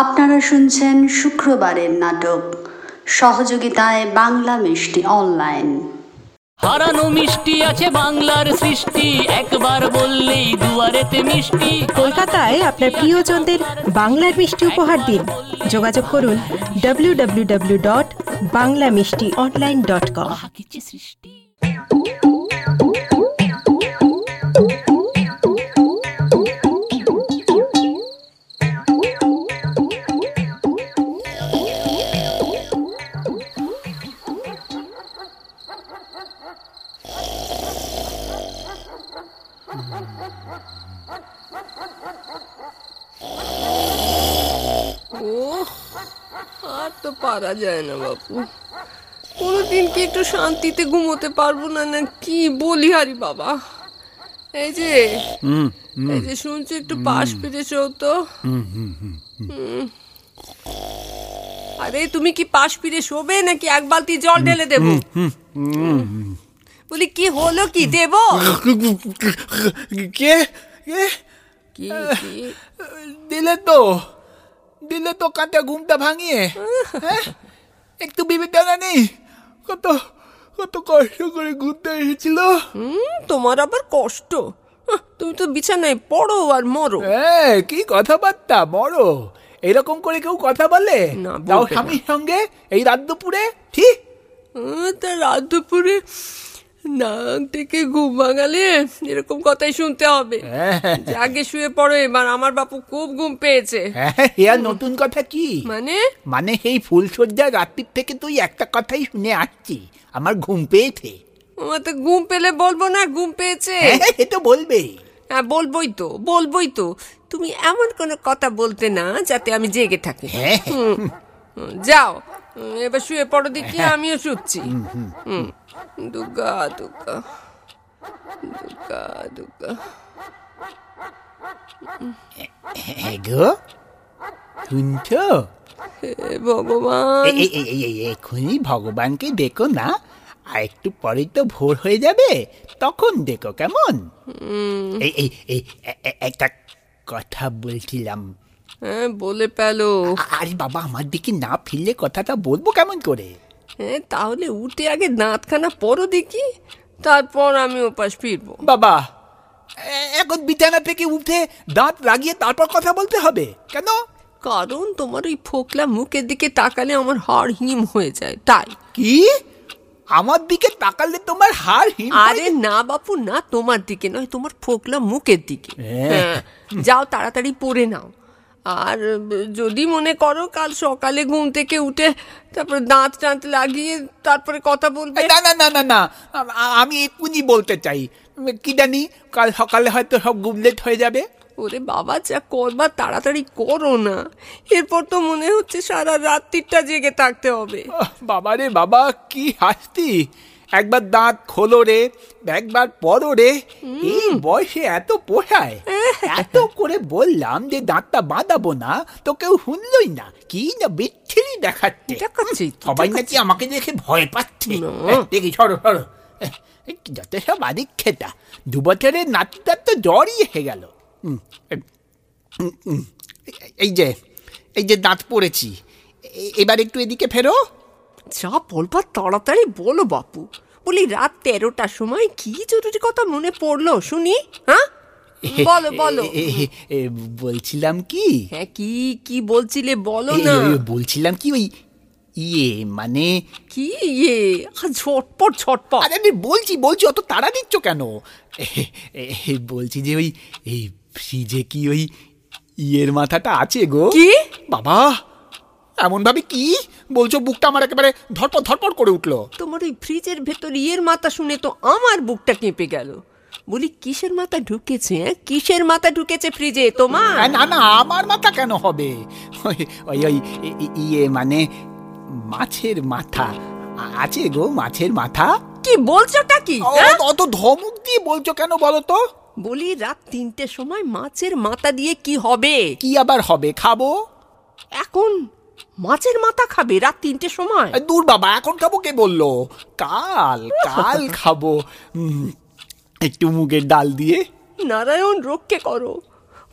আপনারা শুনছেন শুক্রবারের নাটক। সহযোগিতায় বাংলা মিষ্টি অনলাইন। হারানো মিষ্টি আছে বাংলার সৃষ্টি। একবার বললেই দুয়ারেতে মিষ্টি। কলকাতায় আপনার প্রিয়জনদের বাংলার মিষ্টি উপহার দিন। যোগাযোগ করুন W W W dot Bangla Mishti online dot কম কিছু সৃষ্টি। তো পারা যায় না বাপু। কোনোদিন কি একটু শান্তিতে ঘুমোতে পারব না না কি বলি হারি বাবা। এই যে এই যে শুনছি একটু পাশ ফিরে তো। আরে তুমি কি পাশ ফিরে শোবে নাকি এক বালতি জল ঢেলে দেবো? বলি কি হলো কি দেবো? কি? কি? দিলে তো। দিলে তো কাঁটা ঘুমটা ভাঙিয়ে। হ্যাঁ? একটু বিবেচনা নেই। কত কত কষ্ট করে ঘুরতে এসেছিল। হুম তোমার আবার কষ্ট। তুমি তো বিছানায় পড়ো আর মরো। হ্যাঁ কি কথাবার্তা বড় এরকম করে কেউ কথা বলে? তাও স্বামীর সঙ্গে এই রাত দুপুরে ঠিক? তা রাত দুপুরে নাক থেকে ঘুম ভাঙালে এরকম কথাই শুনতে হবে। হ্যাঁ। আগে শুয়ে পড়ো এবার আমার বাপু খুব ঘুম পেয়েছে। হ্যাঁ এ নতুন কথা কি? মানে? মানে এই ফুলসজ্জার রাত্রির থেকে তুই একটা কথাই শুনে আসছি আমার ঘুম পেয়েছে। আমার তো ঘুম পেলে বলব না ঘুম পেয়েছে। হ্যাঁ এ তো বলবেই। হ্যাঁ বলবোই তো বলবোই তো। তুমি এমন কোনো কথা বলতে না যাতে আমি জেগে থাকি। হ্যাঁ। যাও এবার শুয়ে পড়ো দেখি আমিও শুচ্ছি। হুম। দুর্গা দুর্গা দুর্গা দুর্গা গো শুনছো? ভগবান। এখনই ভগবানকে দেখো না আর একটু পরেই তো ভোর হয়ে যাবে তখন দেখো কেমন? একটা কথা বলছিলাম। হ্যাঁ বলে পেল আরে বাবা আমার দিকে না ফিরলে কথাটা বলব কেমন করে? হ্যাঁ তাহলে উঠে আগে দাঁতখানা পরো দেখি তারপর আমি ওপাশ ফিরবো। বাবা এখন বিছানা থেকে উঠে দাঁত লাগিয়ে তারপর কথা বলতে হবে কেন? কারণ তোমার ওই ফোকলা মুখের দিকে তাকালে আমার হাড় হিম হয়ে যায় তাই। কি? আমার দিকে তাকালে তোমার হাড় হিম আরে না বাপু না তোমার দিকে নয় তোমার ফোকলা মুখের দিকে। হ্যাঁ। হ্যাঁ যাও তাড়াতাড়ি পরে নাও। আর যদি মনে করো কাল সকালে ঘুম থেকে উঠে তারপরে দাঁত টাঁত লাগিয়ে তারপরে কথা বলবে। না না না না না। আমি এক্ষুনি বলতে চাই। কি জানি কাল সকালে হয়তো সব গুমলেট হয়ে যাবে। ওরে বাবা যা করবার তাড়াতাড়ি করো না। এরপর তো মনে হচ্ছে সারা রাত্রিটা জেগে থাকতে হবে। বাবা রে বাবা কি হাসতি। একবার দাঁত খোলো রে একবার পরো রে। এই বয়সে এত পোষায়। এত করে বললাম যে দাঁতটা বাঁধাবো না তো কেউ শুনলই না। কি না বিচ্ছিরি দেখাচ্ছে। সবাই নাকি আমাকে দেখে ভয় পাচ্ছে। দেখি সরো সরো। যত সব আদিক খেতা দু বছরের নাতিটার তো জ্বরই এসে গেল। এই যে এই যে দাঁত পড়েছি। এবার একটু এদিকে ফেরো। যা বলবার তাড়াতাড়ি বলো বাপু। বলি রাত তেরোটার সময় কি জরুরি কথা মনে পড়ল শুনি হ্যাঁ? বলো বলো। বলছিলাম কি? হ্যাঁ কি কি বলছিলে বলো না। বলছিলাম কি ওই ইয়ে মানে কি ইয়ে? ঝটপট ঝটপট। আরে বলছি বলছি অত তাড়া দিচ্ছ কেন? বলছি যে ওই এই ফ্রিজে কি ওই ইয়ের মাথাটা আছে গো? কি? বাবা এমন ভাবে কি? বলছো বুকটা আমার একেবারে ধরপড় ধরপড় করে উঠল। তোমার ওই ফ্রিজের ভেতর ইয়ের মাথা শুনে তো আমার বুকটা কেঁপে গেল। বলি কিসের মাথা ঢুকেছে হ্যাঁ? কিসের মাথা ঢুকেছে ফ্রিজে তোমার? না না আমার মাথা কেন হবে? ওই ওই ইয়ে মানে মাছের মাথা। আছে গো মাছের মাথা। কি বলছোটা কি হ্যাঁ? অত ধমক দিয়ে বলছো কেন বলো তো? বলি রাত তিনটের সময় মাছের মাথা দিয়ে কি হবে? কি আবার হবে খাব? এখন মাছের মাথা খাবে রাত তিনটের সময়? দূর বাবা এখন খাব কে বলল? কাল কাল খাব। একটু মুগের ডাল দিয়ে। নারায়ণ রক্ষে করো।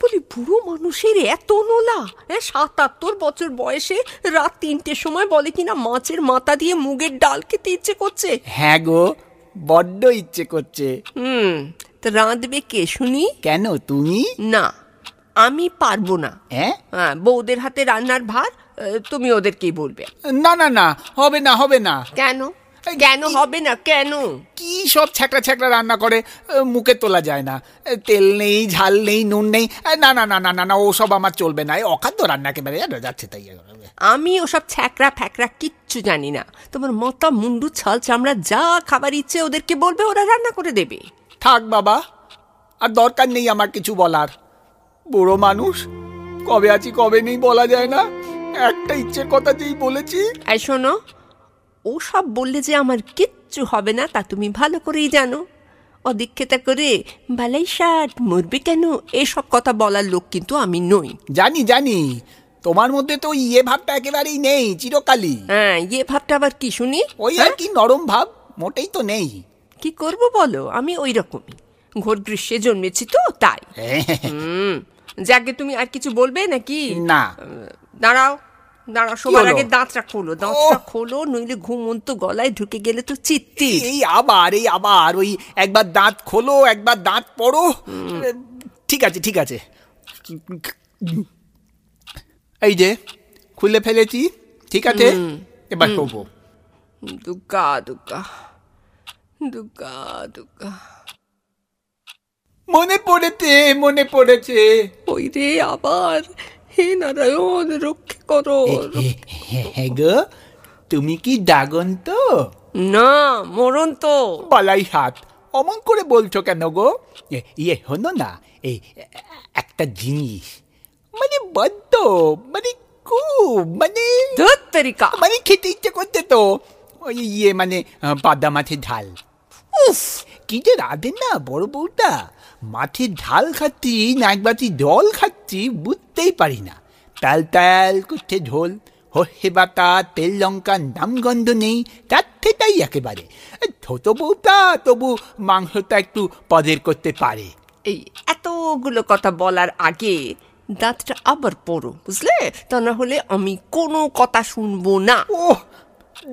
বলি বুড়ো মানুষের এত নোলা হ্যাঁ সাতাত্তর বছর বয়সে রাত তিনটের সময় বলে কিনা মাছের মাথা দিয়ে মুগের ডাল খেতে ইচ্ছে করছে? হ্যাঁ গো বড্ড ইচ্ছে করছে। হুম তা রাঁধবে কে শুনি? কেন তুমি? না আমি পারব না। হ্যাঁ হ্যাঁ বউদের হাতে রান্নার ভার তুমি ওদেরকেই বলবে। না না না হবে না হবে না। কেন? কেন হবে না? কেন? কি সব ছ্যাঁকড়া ছ্যাঁকড়া রান্না করে? মুখে তোলা যায় না। তেল নেই ঝাল নেই নুন নেই। না না না না না না ওসব আমার চলবে না। অখাদ্য রান্না একেবারে জানো, যাচ্ছে তাই আমি ওসব ছ্যাকরা ফ্যাকরা কিচ্ছু জানি না। তোমার মতা মুন্ডু ছাল চামড়া যা খাবার ইচ্ছে ওদেরকে বলবে ওরা রান্না করে দেবে। থাক বাবা আর দরকার নেই আমার কিছু বলার। বুড়ো মানুষ কবে আছি কবে নেই বলা যায় না। একটা ইচ্ছের কথা যেই বলেছি। শোনো ওসব বললে যে আমার কিচ্ছু হবে না তা তুমি ভালো করেই জানো। অদীক্ষেতা করে বালাই ষাট মরবে কেন? এসব কথা বলার লোক কিন্তু আমি নই। জানি জানি। তোমার মধ্যে তো ইয়ে ভাবটা একেবারেই নেই চিরকালই। হ্যাঁ ইয়ে ভাবটা আবার কি শুনি? ওই আর কি নরম ভাব মোটেই তো নেই। কি করব বলো? আমি ওই রকমই। ঘোর গ্রীষ্মে জন্মেছি তো তাই। হুম। যাকে তুমি আর কিছু বলবে নাকি? না। দাঁড়াও। দাঁড়াও সবার আগে দাঁতটা খোলো দাঁতটা খোলো নইলে ঘুমন্ত গলায় ঢুকে গেলে তো চিত্তি এই আবার এই আবার ওই একবার দাঁত খোলো একবার দাঁত পড়ো। ঠিক আছে ঠিক আছে। এই যে খুলে ফেলেছি ঠিক আছে? এবার শোবো। দুগ্গা দুগ্গা দুগ্গা দুগ্গা। মনে পড়েছে মনে পড়েছে। ওই রে আবার হে নারায়ণ রক্ষে করো। হ্যাঁ গো তুমি কি ডাগন তো না মরণ তো। বালাই হাত অমন করে বলছো কেন গো? ইয়ে হলো না এই একটা জিনিস। মানে বড্ড মানে খুব মানে তরিকা মানে খেতে ইচ্ছে করতে তো ওই ইয়ে মানে বাদা মাছের ঝাল। উফ কি যে রাধে না বড় বউটা। মাছের ঝাল খাচ্ছি না এক জল খাচ্ছি বুঝতেই পারি না। তাল তাল করছে ঝোল হসে বাটা তেল লঙ্কার লঙ্কা নামগন্ধ নেই তার তাই একেবারে। ছোট বউটা তবু মাংসটা একটু পদের করতে পারে। এই এতগুলো কথা বলার আগে দাঁতটা আবার পড়ো বুঝলে? তা না হলে আমি কোনো কথা শুনব না। ও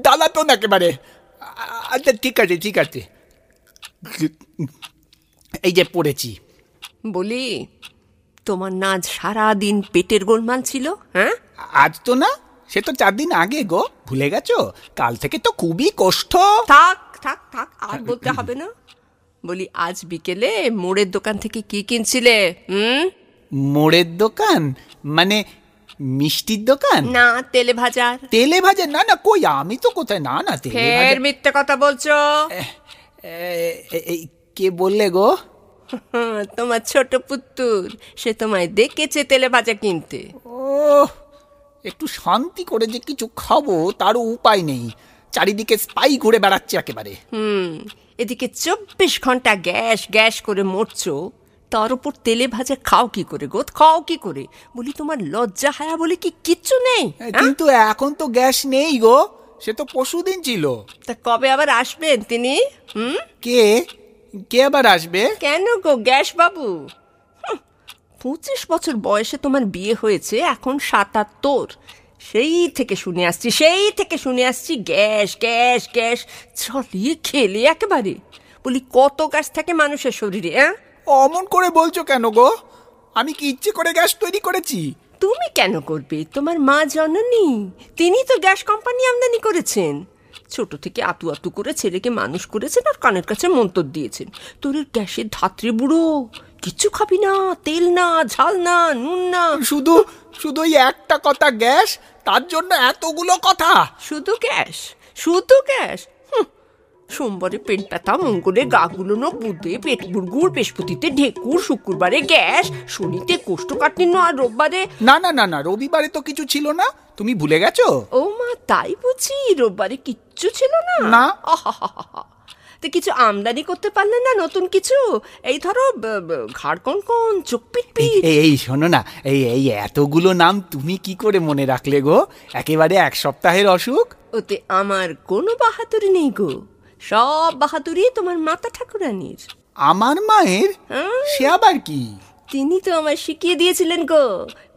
দালাতন একেবারে। আচ্ছা ঠিক আছে ঠিক আছে। এই যে পড়েছি। বলি তোমার নাচ সারা দিন পেটের গোলমাল ছিল হ্যাঁ? আজ তো না সে তো চার দিন আগে গো ভুলে গেছো? কাল থেকে তো খুবই কষ্ট। থাক থাক থাক আর বলতে হবে না। বলি আজ বিকেলে মোড়ের দোকান থেকে কি কিনছিলে হুম? মোড়ের দোকান? মানে মিষ্টির দোকান? না তেলে ভাজার। তেলে ভাজে না না কই আমি তো কোথায়? না না তেলে ফের ভাজা মিথ্যে কথা বলছো। কে বললে গো? তোমার ছোট পুত্তুর সে তোমায় দেখেছে তেলে ভাজা কিনতে। ও একটু শান্তি করে যে কিছু খাব তারও উপায় নেই। চারিদিকে স্পাই ঘুরে বেড়াচ্ছে একেবারে। হুম এদিকে চব্বিশ ঘণ্টা গ্যাস গ্যাস করে মরছো। তার উপর তেলে ভাজা খাও কি করে গো খাও কি করে? বলি তোমার লজ্জা হায়া বলে কি কিচ্ছু নেই হ্যাঁ? কিন্তু এখন তো গ্যাস নেই গো সে তো পরশুদিন ছিল। তা কবে আবার আসবেন তিনি? হুম? কে? কে আবার আসবে? কেন গো গ্যাস বাবু পঁচিশ বছর বয়সে তোমার বিয়ে হয়েছে এখন সাতাত্তর। সেই থেকে শুনে আসছি সেই থেকে শুনে আসছি গ্যাস গ্যাস গ্যাস। চলিয়ে খেলে একেবারে। বলি কত গ্যাস থাকে মানুষের শরীরে হ্যাঁ অমন করে বলছো কেন গো? আমি কি ইচ্ছে করে গ্যাস তৈরি করেছি? তুমি কেন করবে? তোমার মা জননী তিনি তো গ্যাস কোম্পানি আমদানি করেছেন। ছোট থেকে আতু আতু করে ছেলেকে মানুষ করেছেন আর কানের কাছে মন্তর দিয়েছেন। তোর গ্যাসের ধাত্রে বুড়ো কিচ্ছু খাবি না তেল না ঝাল না নুন না। শুধু শুধু ওই একটা কথা গ্যাস তার জন্য এতগুলো কথা। শুধু গ্যাস শুধু গ্যাস? সোমবারে পেট ব্যথা মঙ্গলে গা গুলোনো বুধে পেট গুড়গুড় বৃহস্পতিতে ঢেকুর শুক্রবারে গ্যাস শনিতে কোষ্ঠকাঠিন্য আর রোববারে না না না না রবিবারে তো কিছু ছিল না। তুমি ভুলে গেছো? ও মা তাই বুঝি রোববারে কিচ্ছু ছিল না। না। তো কিছু আমদানি করতে পারলেন না নতুন কিছু? এই ধরো ঘাড় কোন কোন চোখ পিট এই শোনো না এই এই এতগুলো নাম তুমি কি করে মনে রাখলে গো? একেবারে এক সপ্তাহের অসুখ? ওতে আমার কোনো বাহাদুরি নেই গো। সব বাহাদুরি তোমার মাতা ঠাকুরানির। আমার মায়ের? হ্যাঁ? সে আবার কি? তিনি তো আমায় শিখিয়ে দিয়েছিলেন গো।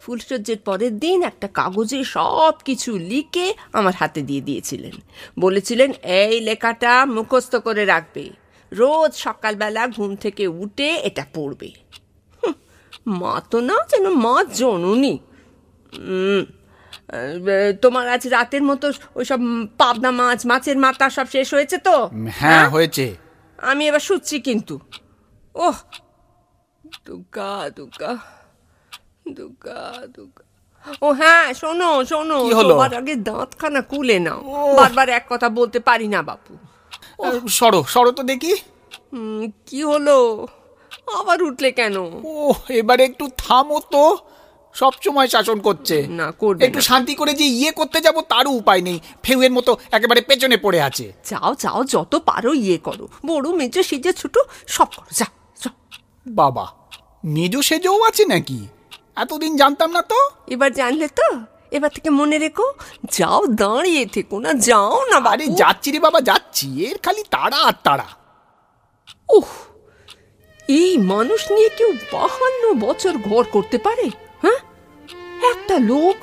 ফুলসজ্জের পরের দিন একটা কাগজে সব কিছু লিখে আমার হাতে দিয়ে দিয়েছিলেন। বলেছিলেন এই লেখাটা মুখস্থ করে রাখবে। রোজ সকালবেলা ঘুম থেকে উঠে এটা পড়বে। মা তো না যেন মা জননী। তোমার আজ রাতের মতো ওইসব পাবনা মাছ মাছের মাথা সব শেষ হয়েছে তো? হ্যাঁ হয়েছে। আমি এবার শুচ্ছি কিন্তু। ওহ দুর্গা দুর্গা দুর্গা দুর্গা ও হ্যাঁ শোনো শোনো কি হলো? সবার আগে দাঁতখানা কুলে নাও। বারবার এক কথা বলতে পারি না বাপু। সরো সরো তো দেখি। হুম, কি হলো? আবার উঠলে কেন? ও এবারে একটু থামো তো। সব সময় শাসন করছে। না, করবে একটু না। শান্তি করে যে ইয়ে করতে যাব তারও উপায় নেই। ফেউয়ের মতো একেবারে পেছনে পড়ে আছে। যাও যাও যত পারো ইয়ে করো। বড় মেজে সিজে ছোট সব করো। যাও বাবা মেজ সেজও আছে নাকি? এতদিন জানতাম না তো। এবার জানলে তো? এবার থেকে মনে রেখো যাও দাঁড়িয়ে থেকো না যাও না আরে বাড়ি যাচ্ছি রে বাবা যাচ্ছি। এর খালি তাড়া আর তাড়া। ওহ এই মানুষ নিয়ে কেউ বাহান্ন বছর ঘর করতে পারে? হ্যাঁ? একটা লোক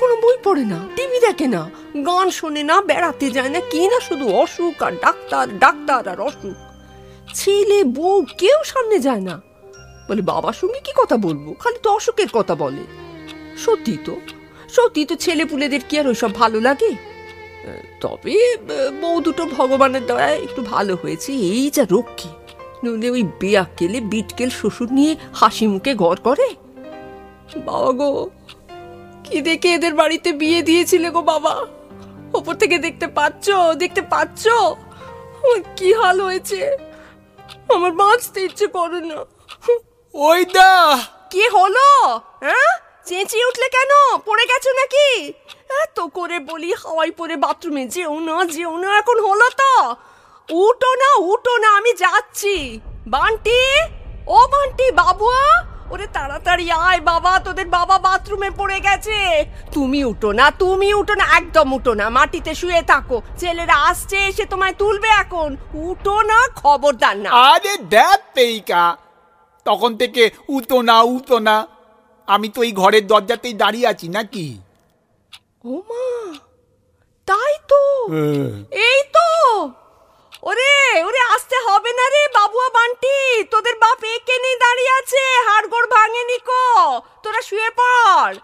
কোনো বই পড়ে না টিভি দেখে না গান শোনে না বেড়াতে যায় না কি না শুধু অসুখ আর ডাক্তার ডাক্তার আর অসুখ। ছেলে বউ কেউ সামনে যায় না। বলে বাবার সঙ্গে কি কথা বলব? খালি তো অসুখের কথা বলে। সত্যি তো সত্যি তো ছেলে পুলেদের কি আর ওইসব ভালো লাগে? তবে বউ দুটো ভগবানের দয়ায় একটু ভালো হয়েছে, এই যা রক্ষী। নইলে ওই বেয়াক্কেলে, বিটকেল শ্বশুর নিয়ে হাসি মুখে ঘর করে? বাবা গো, কি দেখে এদের বাড়িতে বিয়ে দিয়েছিলে গো বাবা? ওপর থেকে দেখতে পাচ্ছ দেখতে পাচ্ছ? কি হাল হয়েছে? আমার বাঁচতে ইচ্ছে করে না। ওই দা! কি হলো? হ্যাঁ চেঁচিয়ে উঠলে কেন? পড়ে গেছো নাকি? এত করে বলি হাওয়াই পরে বাথরুমে যেও না যেও না এখন হলো তো। উঠো না উঠো না আমি যাচ্ছি। বান্টি? ও বান্টি বাবুয়া ওরে তাড়াতাড়ি আয় বাবা তোদের বাবা বাথরুমে পড়ে গেছে। তুমি উঠো না তুমি উঠো না একদম উঠো না মাটিতে শুয়ে থাকো। ছেলেরা আসছে এসে তোমায় তুলবে এখন। উঠো না খবরদার না। আরে দেখ পেইকা! তখন থেকে উতো না উতো না। আমি তো এই ঘরের দরজাতেই দাঁড়িয়ে আছি নাকি? ও মা তাই তো। এই তো। ওরে ওরে আসতে হবে না রে বাবুয়া বান্টি। তোদের বাপ একে নেই দাঁড়িয়ে আছে হাড়গোড় ভাঙেনি কো। তোরা শুয়ে পড়।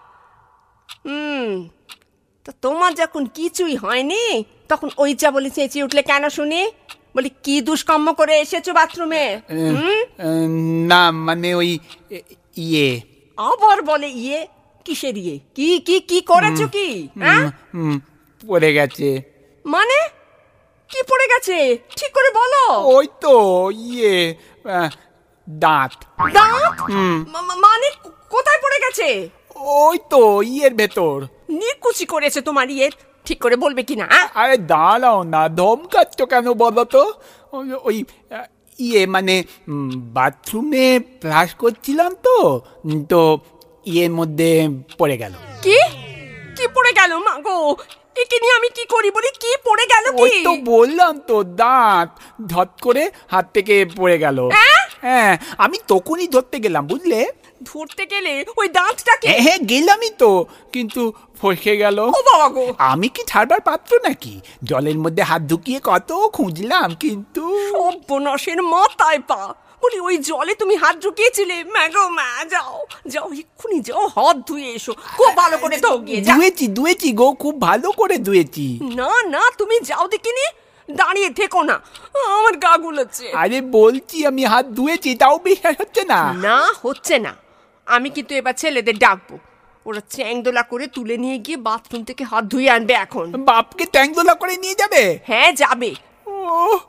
হুম তা তোমার যখন কিছুই হয়নি তখন ওই যা বলে চেঁচিয়ে উঠলে কেন শুনি? বলি কি দুষ্কর্ম করে এসেছ বাথরুমে? না মানে ওই ইয়ে। আবার বলে ইয়ে? কিসের ইয়ে? কি কি কি করেছ কি? হ্যাঁ? হুম, পড়ে গেছে। মানে? কি পড়ে গেছে? ঠিক করে বলো। ওই তো ইয়ে দাঁত। দাঁত? মানে কোথায় পড়ে গেছে? ওই তো ইয়ের ভেতর। নিকুচি করেছে তোমার ইয়ে ঠিক করে বলবে কি না? আরে দাঁড়াও না ধমকাচ্ছ কেন বলো তো? ওই- ইয়ে মানে বাথরুমে ফ্লাশ করছিলাম তো তো ইয়ের মধ্যে পড়ে গেল। কি? কি পড়ে গেল মা গো? একে নিয়ে আমি কি করি বলি? কি পড়ে গেল কি? তো বললাম তো দাঁত ধত করে হাত থেকে পড়ে গেল। হ্যাঁ আমি তখনই ধরতে গেলাম বুঝলে? ধরতে গেলে ওই দাঁতটাকে। হ্যাঁ হ্যাঁ গেলামই তো। কিন্তু ফসকে গেল। ও বাবা গো। আমি কি ছাড়বার পাত্র নাকি? জলের মধ্যে হাত ঢুকিয়ে কত খুঁজলাম কিন্তু সর্বনাশের মাথায় পা। বলি ওই জলে তুমি হাত ঢুকিয়েছিলে? ম্যাগো মা যাও। যাও এক্ষুনি যাও হাত ধুয়ে এসো। খুব ভালো করে ধো গিয়ে যাও ধুয়েছি গো খুব ভালো করে ধুয়েছি। না না তুমি যাও দেখিনি? দাঁড়িয়ে থেকো না। আমার গা গুলোচ্ছে। আরে বলছি আমি হাত ধুয়েছি তাও বিশ্বাস হচ্ছে না। না হচ্ছে না। আমি কিন্তু এবার ছেলেদের ডাকবো। ওরা চ্যাংদোলা করে তুলে নিয়ে গিয়ে বাথরুম থেকে হাত ধুয়ে আনবে এখন। বাপকে ট্যাংদোলা করে নিয়ে যাবে? হ্যাঁ যাবে। ও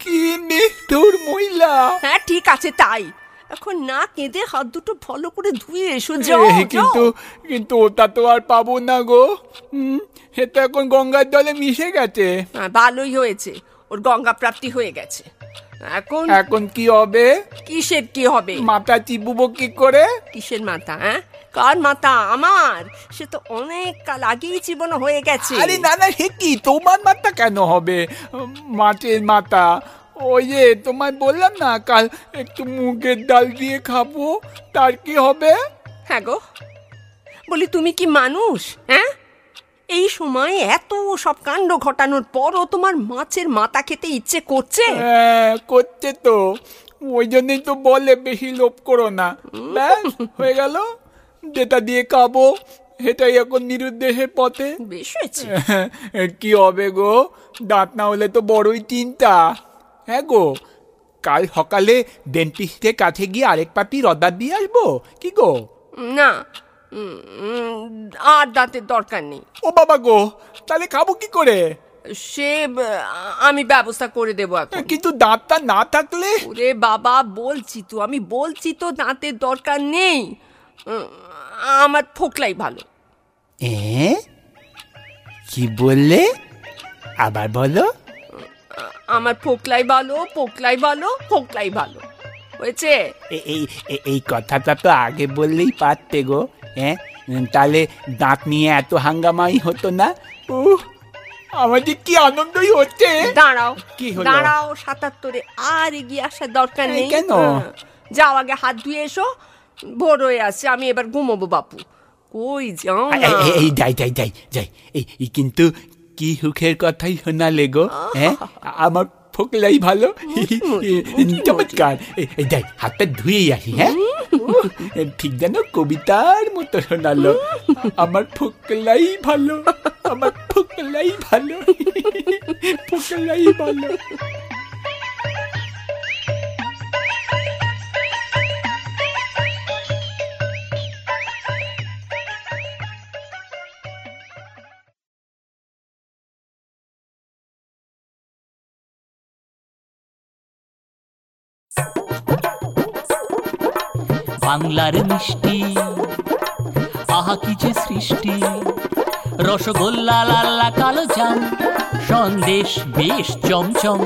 কি নিষ্ঠুর মহিলা। হ্যাঁ ঠিক আছে তাই। এখন না কেঁদে হাত দুটো ভালো করে ধুয়ে এসো যাও এ, কিন্তু যাও। কিন্তু ওটা তো আর পাবো না গো। হুম, সে তো এখন গঙ্গার জলে মিশে গেছে। হ্যাঁ, ভালোই হয়েছে। ওর গঙ্গা প্রাপ্তি হয়ে গেছে। এখন? এখন কি হবে? কিসের কি হবে? মাথা চিবুবো কি করে? কিসের মাথা হ্যাঁ? কার মাথা? আমার? সে তো অনেক কাল আগেই জীবন হয়ে গেছে। আরে না না সে কি? তোমার মাথা কেন হবে? মাছের মাথা। ওই যে তোমায় বললাম না কাল একটু মুগের ডাল দিয়ে খাব তার কি হবে? হ্যাঁ গো। বলি তুমি কি মানুষ হ্যাঁ? এই সময় এত সব কাণ্ড ঘটানোর পরও তোমার মাছের মাথা খেতে ইচ্ছে করছে? হ্যাঁ করছে তো। ওই জন্যই তো বলে বেশি লোভ করো না। ব্যাস হয়ে গেল। যেটা দিয়ে খাব সেটাই এখন নিরুদ্দেশের পথে। বেশ হয়েছে। কি হবে গো? দাঁত না হলে তো বড়ই চিন্তা। হ্যাঁ গো কাল সকালে ডেন্টিস্টের কাছে গিয়ে আরেক পাতি রদার দিয়ে আসব? কি গো? না আর দাঁতের দরকার নেই। ও বাবা গো তাহলে খাব কি করে? সে আমি ব্যবস্থা করে দেবো এখন। কিন্তু দাঁতটা না থাকলে? ওরে বাবা বলছি তো আমি বলছি তো দাঁতের দরকার নেই। আমার ফোকলাই ভালো। এ? কি বললে? আবার বলো। আমার ফোকলাই ভালো ফোকলাই ভালো ফোকলাই ভালো। হয়েছে? এ- এই এ- এই কথাটা তো আগে বললেই পারতে গো। হ্যাঁ তাহলে দাঁত নিয়ে এত হাঙ্গামাই হতো না উহ আমাদের কি আনন্দই হচ্ছে দাঁড়াও কি হলো? দাঁড়াও সাতাত্তরে আর এগিয়ে আসার দরকার নেই কেন? হ্যাঁ। যাও আগে হাত ধুয়ে এসো ভোর হয়ে আসছে আমি এবার ঘুমোবো বাপু কই যাও এই- যাই যাই যাই যাই এই এই কিন্তু কি সুখের কথাই শোনালে গো হ্যাঁ আমার ফোকলাই ভালো? চমৎকার। এই হাতটা ধুয়েই আসি হ্যাঁ? ঠিক যেন কবিতার মতো শোনালো। আমার ফোকলাই ভালো আমার ফোকলাই ভালো ফোকলাই ভালো। বাংলার মিষ্টি। আহা, কি যে সৃষ্টি। রসগোল্লা লাল্লা কালো জাম। সন্দেশ, বেশ চমচম।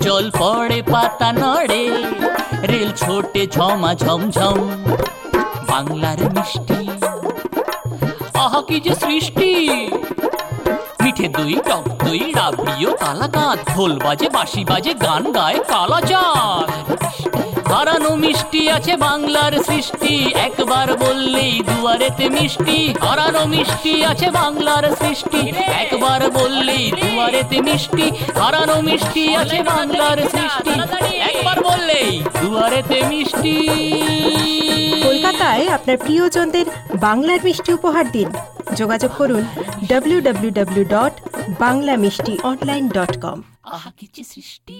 জল পড়ে, পাতা নড়ে। রেল ছোটে, ঝমা, ঝমঝম। বাংলার মিষ্টি। আহা, কি যে সৃষ্টি। মিঠে দই টক দই রাবড়িও কালাকাঁদ ঢোল বাজে, বাঁশি বাজে, গান গায় কালাচাঁদ হারানো মিষ্টি আছে বাংলার সৃষ্টি, একবার বললেই দুয়ারেতে মিষ্টি। হারানো মিষ্টি আছে বাংলার সৃষ্টি, একবার বললেই দুয়ারেতে মিষ্টি। হারানো মিষ্টি আছে বাংলার সৃষ্টি, একবার বললেই দুয়ারেতে মিষ্টি। কলকাতায় আপনার প্রিয়জনদের বাংলার মিষ্টি উপহার দিন। যোগাযোগ করুন W W W dot Bangla Mishti online dot কম আহা কি সৃষ্টি।